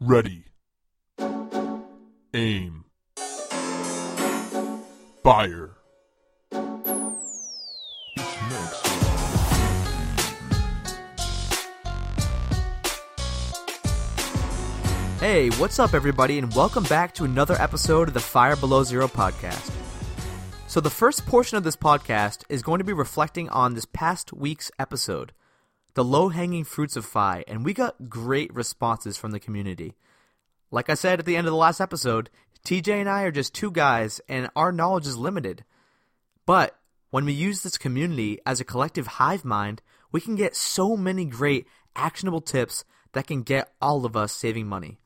Ready. Aim. Fire. Hey, what's up, everybody, and welcome back to another episode of the Fire Below Zero podcast. So, the first portion of this podcast is going to be reflecting on this past week's episode, the low hanging fruits of FI, and we got great responses from the community. Like I said at the end of the last episode, TJ and I are just two guys, and our knowledge is limited. But when we use this community as a collective hive mind, we can get so many great actionable tips that can get all of us saving money.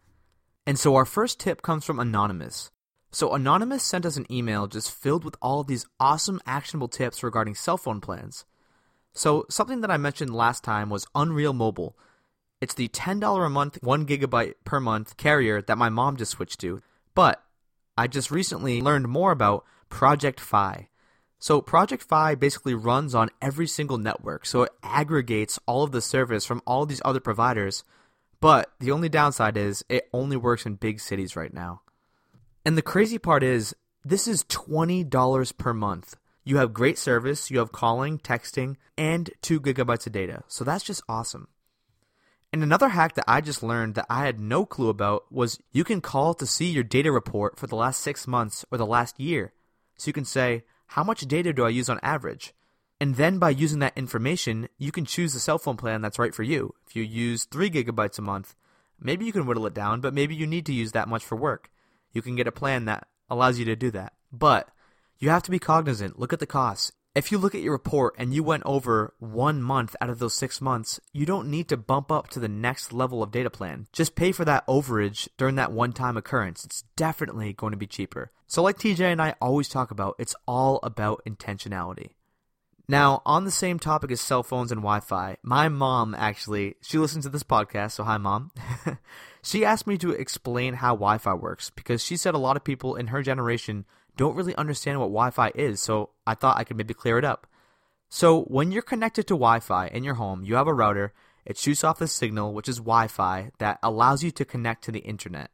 And so our first tip comes from Anonymous. So Anonymous sent us an email just filled with all of these awesome actionable tips regarding cell phone plans. So something that I mentioned last time was Unreal Mobile. It's the $10 a month, 1 gigabyte per month carrier that my mom just switched to. But I just recently learned more about Project Fi. So Project Fi basically runs on every single network, so it aggregates all of the service from all these other providers but the only downside is it only works in big cities right now. And the crazy part is, this is $20 per month. You have great service, you have calling, texting, and 2 gigabytes of data. So that's just awesome. And another hack that I just learned that I had no clue about was you can call to see your data report for the last six months or the last year. So you can say, how much data do I use on average? And then by using that information, you can choose the cell phone plan that's right for you. If you use 3 gigabytes a month, maybe you can whittle it down, but maybe you need to use that much for work. You can get a plan that allows you to do that. But you have to be cognizant. Look at the costs. If you look at your report and you went over one month out of those six months, you don't need to bump up to the next level of data plan. Just pay for that overage during that one time occurrence. It's definitely going to be cheaper. So, like TJ and I always talk about, it's all about intentionality. Now, on the same topic as cell phones and Wi Fi, my mom actually, she listens to this podcast, so hi, mom. she asked me to explain how Wi Fi works because she said a lot of people in her generation don't really understand what Wi Fi is, so I thought I could maybe clear it up. So, when you're connected to Wi Fi in your home, you have a router, it shoots off the signal, which is Wi Fi, that allows you to connect to the internet.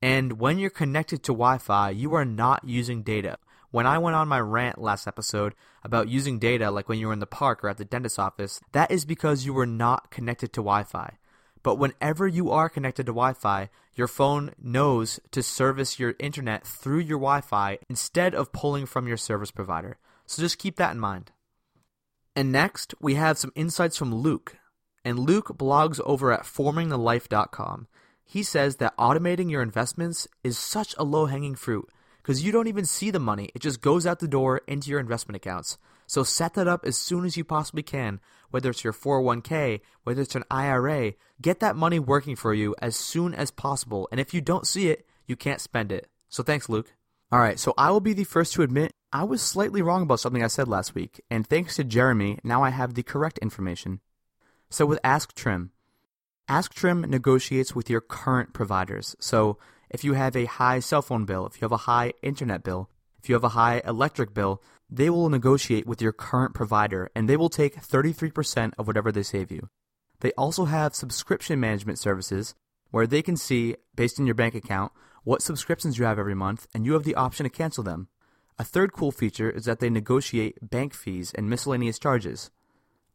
And when you're connected to Wi Fi, you are not using data. When I went on my rant last episode about using data like when you were in the park or at the dentist's office, that is because you were not connected to Wi Fi. But whenever you are connected to Wi Fi, your phone knows to service your internet through your Wi Fi instead of pulling from your service provider. So just keep that in mind. And next, we have some insights from Luke. And Luke blogs over at formingthelife.com. He says that automating your investments is such a low hanging fruit because you don't even see the money. It just goes out the door into your investment accounts. So set that up as soon as you possibly can, whether it's your 401k, whether it's an IRA. Get that money working for you as soon as possible. And if you don't see it, you can't spend it. So thanks, Luke. All right, so I will be the first to admit I was slightly wrong about something I said last week, and thanks to Jeremy, now I have the correct information. So with Ask Trim, Ask Trim negotiates with your current providers. So if you have a high cell phone bill, if you have a high internet bill, if you have a high electric bill, they will negotiate with your current provider and they will take 33% of whatever they save you. They also have subscription management services where they can see, based on your bank account, what subscriptions you have every month and you have the option to cancel them. A third cool feature is that they negotiate bank fees and miscellaneous charges.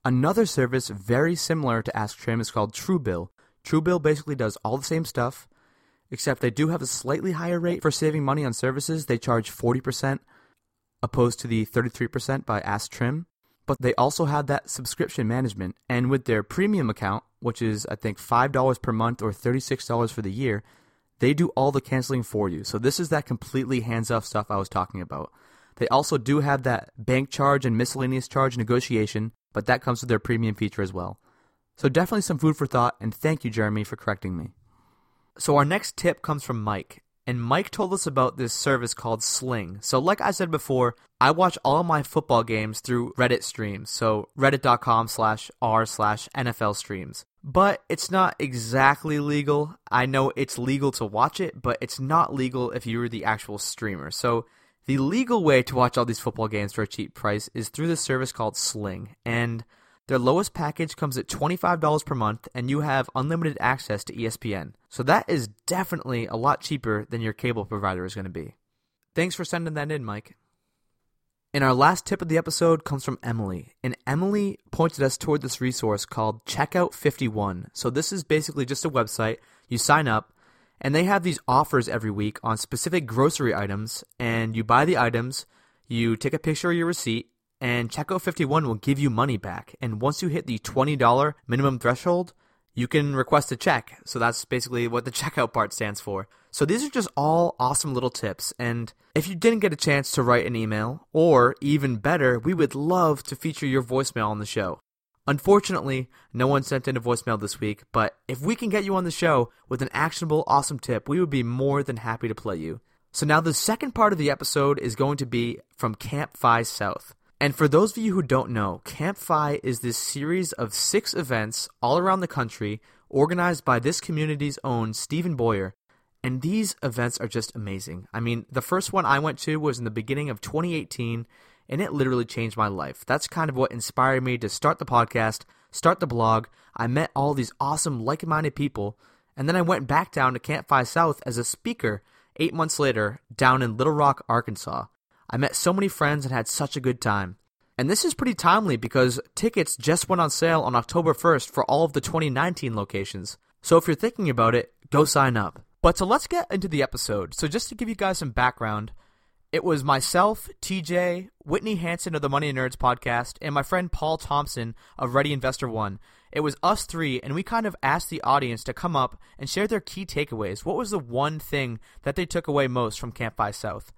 Another service very similar to AskTrim is called Truebill. Truebill basically does all the same stuff, except they do have a slightly higher rate for saving money on services. They charge 40% opposed to the 33% by Ask Trim. But they also have that subscription management. And with their premium account, which is, I think, $5 per month or $36 for the year, they do all the canceling for you. So this is that completely hands off stuff I was talking about. They also do have that bank charge and miscellaneous charge negotiation, but that comes with their premium feature as well. So definitely some food for thought, and thank you, Jeremy, for correcting me. So our next tip comes from Mike. And Mike told us about this service called Sling. So, like I said before, I watch all my football games through Reddit streams. So, reddit.com slash r slash NFL streams. But it's not exactly legal. I know it's legal to watch it, but it's not legal if you're the actual streamer. So, the legal way to watch all these football games for a cheap price is through this service called Sling. And Their lowest package comes at $25 per month, and you have unlimited access to ESPN. So that is definitely a lot cheaper than your cable provider is going to be. Thanks for sending that in, Mike. And our last tip of the episode comes from Emily. And Emily pointed us toward this resource called Checkout 51. So this is basically just a website. You sign up, and they have these offers every week on specific grocery items. And you buy the items, you take a picture of your receipt, and Checkout 51 will give you money back. And once you hit the $20 minimum threshold, you can request a check. So that's basically what the checkout part stands for. So these are just all awesome little tips. And if you didn't get a chance to write an email, or even better, we would love to feature your voicemail on the show. Unfortunately, no one sent in a voicemail this week, but if we can get you on the show with an actionable, awesome tip, we would be more than happy to play you. So now the second part of the episode is going to be from Camp FI South. And for those of you who don't know, Camp FI is this series of six events all around the country organized by this community's own Stephen Boyer. And these events are just amazing. I mean, the first one I went to was in the beginning of 2018, and it literally changed my life. That's kind of what inspired me to start the podcast, start the blog. I met all these awesome, like minded people, and then I went back down to Camp FI South as a speaker eight months later down in Little Rock, Arkansas. I met so many friends and had such a good time. And this is pretty timely because tickets just went on sale on October 1st for all of the 2019 locations. So if you're thinking about it, go sign up. But so let's get into the episode. So just to give you guys some background, it was myself, TJ, Whitney Hansen of the Money Nerds podcast, and my friend Paul Thompson of Ready Investor One. It was us three, and we kind of asked the audience to come up and share their key takeaways. What was the one thing that they took away most from Camp FI South?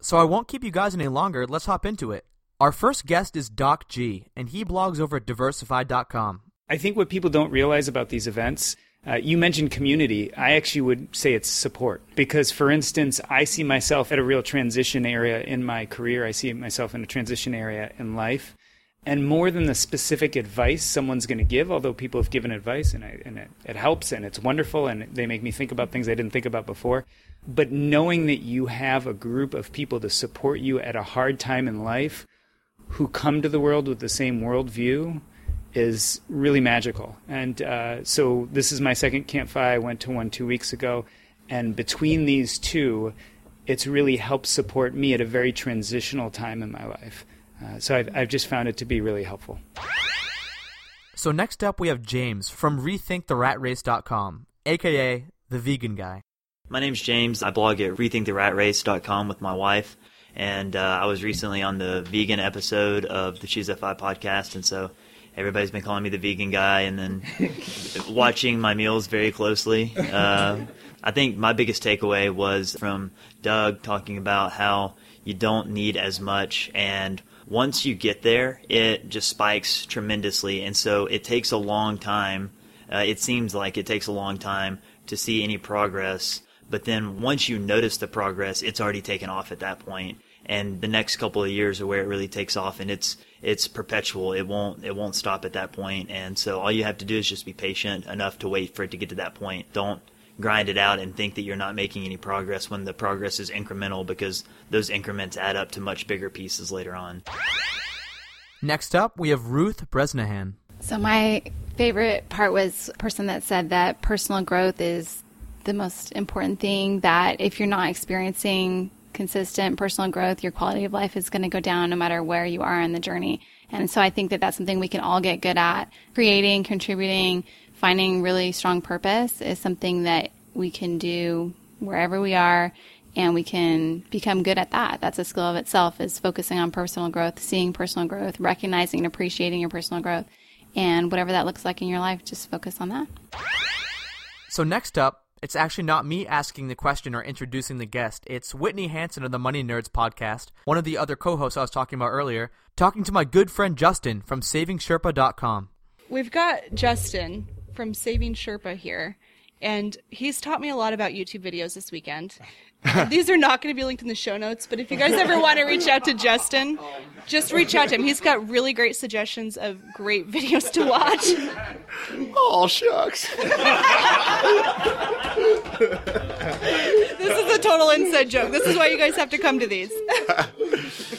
So I won't keep you guys any longer. Let's hop into it. Our first guest is Doc G, and he blogs over at Diversefi.com. I think what people don't realize about these events, uh, you mentioned community. I actually would say it's support. Because, for instance, I see myself at a real transition area in my career, I see myself in a transition area in life. And more than the specific advice someone's going to give, although people have given advice and, I, and it, it helps and it's wonderful and they make me think about things I didn't think about before, but knowing that you have a group of people to support you at a hard time in life who come to the world with the same worldview is really magical. And uh, so this is my second Camp FI. I went to one two weeks ago. And between these two, it's really helped support me at a very transitional time in my life. Uh, so I've, I've just found it to be really helpful. So next up, we have James from RethinkTheRatRace.com, aka the Vegan Guy. My name's James. I blog at RethinkTheRatRace.com with my wife, and uh, I was recently on the vegan episode of the Choose FI podcast, and so everybody's been calling me the vegan guy, and then watching my meals very closely. Uh, I think my biggest takeaway was from Doug talking about how you don't need as much and once you get there, it just spikes tremendously, and so it takes a long time. Uh, it seems like it takes a long time to see any progress, but then once you notice the progress, it's already taken off at that point. And the next couple of years are where it really takes off, and it's it's perpetual. It won't it won't stop at that point. And so all you have to do is just be patient enough to wait for it to get to that point. Don't grind it out and think that you're not making any progress when the progress is incremental because those increments add up to much bigger pieces later on. Next up, we have Ruth Bresnahan. So my favorite part was a person that said that personal growth is the most important thing that if you're not experiencing consistent personal growth, your quality of life is going to go down no matter where you are in the journey. And so I think that that's something we can all get good at. Creating, contributing, finding really strong purpose is something that we can do wherever we are and we can become good at that. That's a skill of itself is focusing on personal growth, seeing personal growth, recognizing and appreciating your personal growth. And whatever that looks like in your life, just focus on that. So next up, it's actually not me asking the question or introducing the guest. It's Whitney Hansen of the Money Nerds podcast, one of the other co-hosts I was talking about earlier, talking to my good friend Justin from SavingSherpa.com. We've got Justin from Saving Sherpa here, and he's taught me a lot about YouTube videos this weekend. These are not going to be linked in the show notes, but if you guys ever want to reach out to Justin, just reach out to him. He's got really great suggestions of great videos to watch. Oh shucks. This is a total inside joke. This is why you guys have to come to these.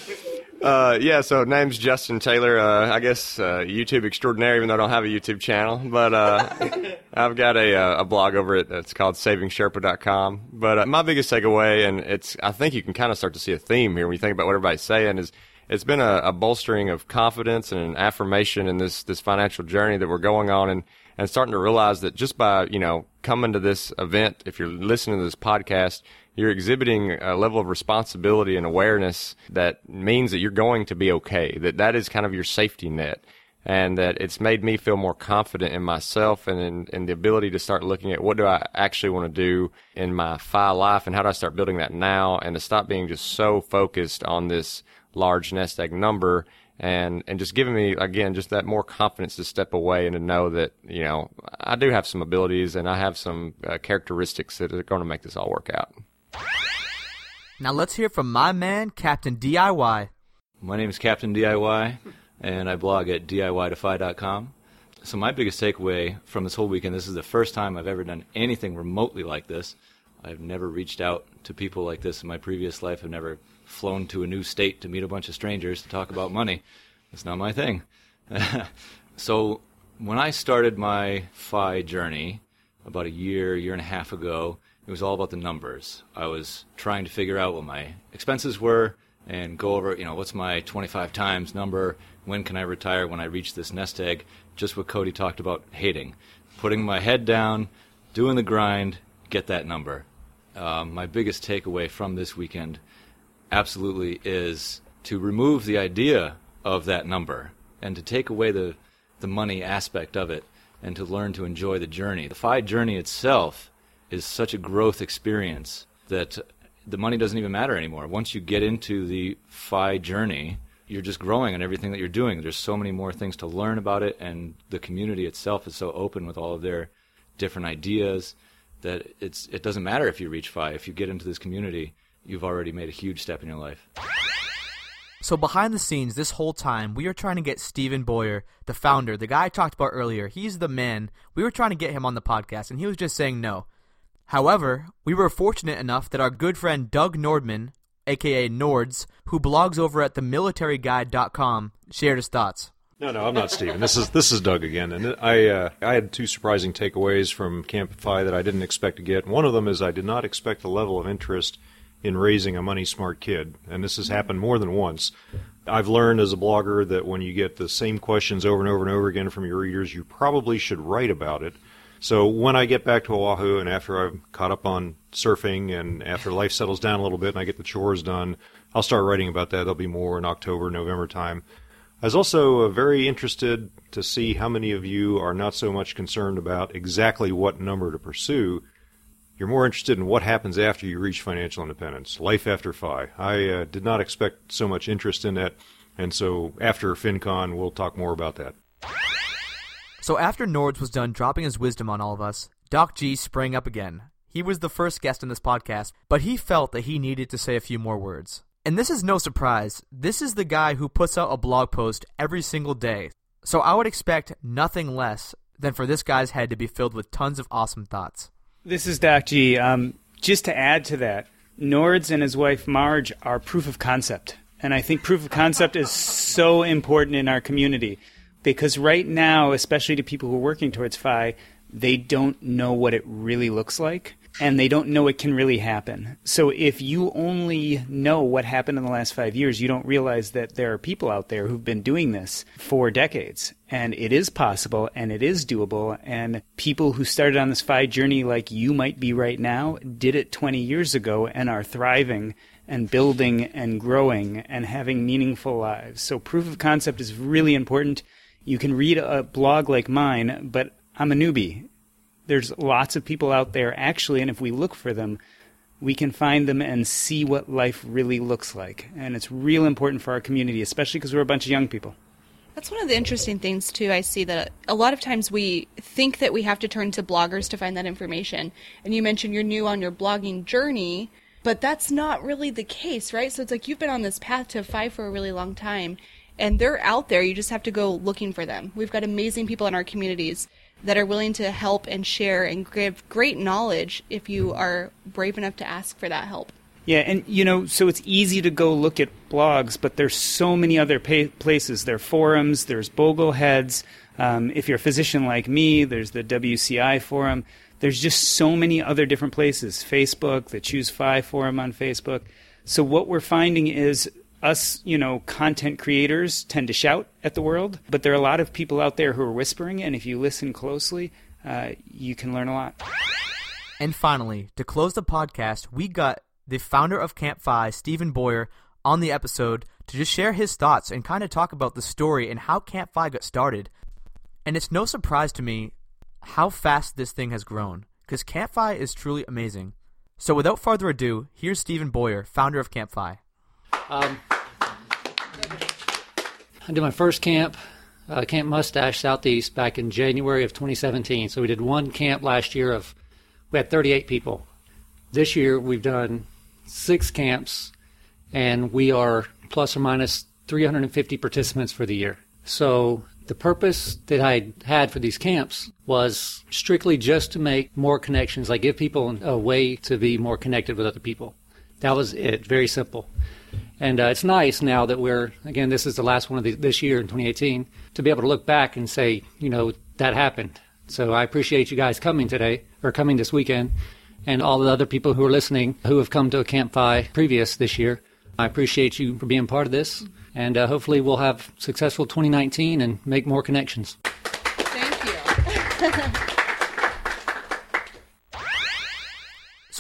Uh, yeah, so name's Justin Taylor. Uh, I guess uh, YouTube extraordinaire, even though I don't have a YouTube channel. But uh, I've got a, uh, a blog over it. It's called SavingSherpa.com. But uh, my biggest takeaway, and it's I think you can kind of start to see a theme here when you think about what everybody's saying, is it's been a, a bolstering of confidence and an affirmation in this this financial journey that we're going on, and and starting to realize that just by you know coming to this event, if you're listening to this podcast, you're exhibiting a level of responsibility and awareness that means that you're going to be okay. That that is kind of your safety net. And that it's made me feel more confident in myself and in, in the ability to start looking at what do I actually want to do in my FI life and how do I start building that now and to stop being just so focused on this large nest egg number and and just giving me again just that more confidence to step away and to know that you know I do have some abilities and I have some uh, characteristics that are going to make this all work out. Now let's hear from my man, Captain DIY. My name is Captain DIY, and I blog at DIYDefy.com. So my biggest takeaway from this whole weekend, this is the first time I've ever done anything remotely like this. I've never reached out to people like this in my previous life. I've never flown to a new state to meet a bunch of strangers to talk about money. It's not my thing. so when I started my FI journey about a year, year and a half ago, it was all about the numbers. I was trying to figure out what my expenses were and go over, you know, what's my 25 times number? When can I retire when I reach this nest egg? Just what Cody talked about hating. Putting my head down, doing the grind, get that number. Um, my biggest takeaway from this weekend absolutely is to remove the idea of that number and to take away the, the money aspect of it and to learn to enjoy the journey. The FI journey itself is such a growth experience that the money doesn't even matter anymore. Once you get into the FI journey, you're just growing in everything that you're doing. There's so many more things to learn about it, and the community itself is so open with all of their different ideas that it's it doesn't matter if you reach FI. If you get into this community, you've already made a huge step in your life. So behind the scenes, this whole time, we are trying to get Stephen Boyer, the founder, the guy I talked about earlier. He's the man. We were trying to get him on the podcast, and he was just saying no. However, we were fortunate enough that our good friend Doug Nordman, aka Nords, who blogs over at themilitaryguide.com, shared his thoughts. No, no, I'm not Stephen. This is this is Doug again, and I uh, I had two surprising takeaways from Camp FI that I didn't expect to get. One of them is I did not expect the level of interest in raising a money smart kid, and this has happened more than once. I've learned as a blogger that when you get the same questions over and over and over again from your readers, you probably should write about it. So when I get back to Oahu and after I've caught up on surfing and after life settles down a little bit and I get the chores done, I'll start writing about that. There'll be more in October, November time. I was also uh, very interested to see how many of you are not so much concerned about exactly what number to pursue. You're more interested in what happens after you reach financial independence, life after FI. I uh, did not expect so much interest in that, and so after FinCon, we'll talk more about that. So after Nords was done dropping his wisdom on all of us, Doc G sprang up again. He was the first guest in this podcast, but he felt that he needed to say a few more words. And this is no surprise. This is the guy who puts out a blog post every single day. So I would expect nothing less than for this guy's head to be filled with tons of awesome thoughts. This is Doc G. Um, just to add to that, Nords and his wife Marge are proof of concept. And I think proof of concept is so important in our community because right now, especially to people who are working towards FI, they don't know what it really looks like and they don't know it can really happen. So if you only know what happened in the last FI years, you don't realize that there are people out there who've been doing this for decades. And it is possible and it is doable. And people who started on this five journey like you might be right now did it 20 years ago and are thriving and building and growing and having meaningful lives. So proof of concept is really important. You can read a blog like mine, but I'm a newbie there's lots of people out there actually, and if we look for them, we can find them and see what life really looks like. And it's real important for our community, especially because we're a bunch of young people. That's one of the interesting things too. I see that a lot of times we think that we have to turn to bloggers to find that information. And you mentioned you're new on your blogging journey, but that's not really the case, right? So it's like you've been on this path to FI for a really long time, and they're out there. You just have to go looking for them. We've got amazing people in our communities that are willing to help and share and give great knowledge if you are brave enough to ask for that help. Yeah, and you know, so it's easy to go look at blogs, but there's so many other pa- places. There are forums, there's Bogleheads. Um, if you're a physician like me, there's the WCI forum. There's just so many other different places. Facebook, the Choose FI forum on Facebook. So what we're finding is us, you know, content creators tend to shout at the world, but there are a lot of people out there who are whispering, and if you listen closely, uh, you can learn a lot. And finally, to close the podcast, we got the founder of Camp Stephen Boyer, on the episode to just share his thoughts and kind of talk about the story and how Camp got started. And it's no surprise to me how fast this thing has grown, because Camp is truly amazing. So without further ado, here's Stephen Boyer, founder of Camp. Um, I did my first camp, uh, Camp Mustache Southeast, back in January of 2017. So we did one camp last year of, we had 38 people. This year we've done six camps, and we are plus or minus 350 participants for the year. So the purpose that I had for these camps was strictly just to make more connections, like give people a way to be more connected with other people. That was it. Very simple. And uh, it's nice now that we're, again, this is the last one of the, this year in 2018, to be able to look back and say, you know, that happened. So I appreciate you guys coming today, or coming this weekend, and all the other people who are listening who have come to a Camp FI previous this year. I appreciate you for being part of this, and uh, hopefully we'll have successful 2019 and make more connections. Thank you.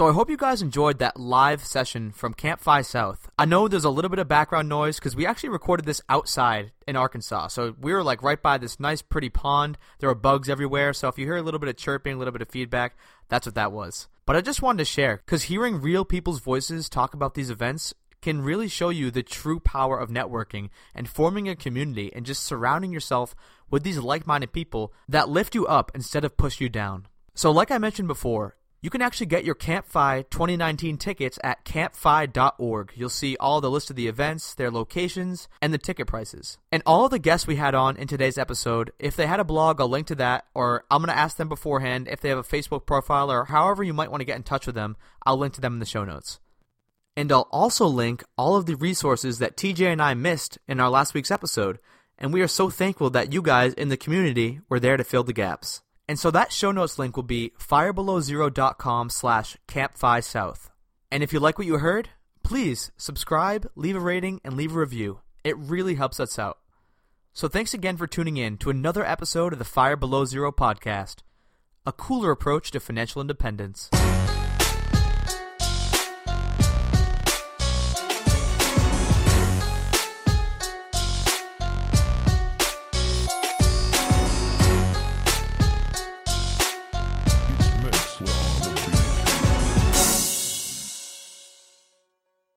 So I hope you guys enjoyed that live session from Camp FI South. I know there's a little bit of background noise because we actually recorded this outside in Arkansas. So we were like right by this nice pretty pond. There are bugs everywhere. So if you hear a little bit of chirping, a little bit of feedback, that's what that was. But I just wanted to share because hearing real people's voices talk about these events can really show you the true power of networking and forming a community and just surrounding yourself with these like-minded people that lift you up instead of push you down. So like I mentioned before, you can actually get your Camp FI 2019 tickets at campfi.org. You'll see all the list of the events, their locations, and the ticket prices. And all the guests we had on in today's episode, if they had a blog, I'll link to that, or I'm going to ask them beforehand if they have a Facebook profile or however you might want to get in touch with them, I'll link to them in the show notes. And I'll also link all of the resources that TJ and I missed in our last week's episode, and we are so thankful that you guys in the community were there to fill the gaps. And so that show notes link will be firebelowzero.com slash campfi-south. And if you like what you heard, please subscribe, leave a rating, and leave a review. It really helps us out. So thanks again for tuning in to another episode of the Fire Below Zero podcast, a cooler approach to financial independence.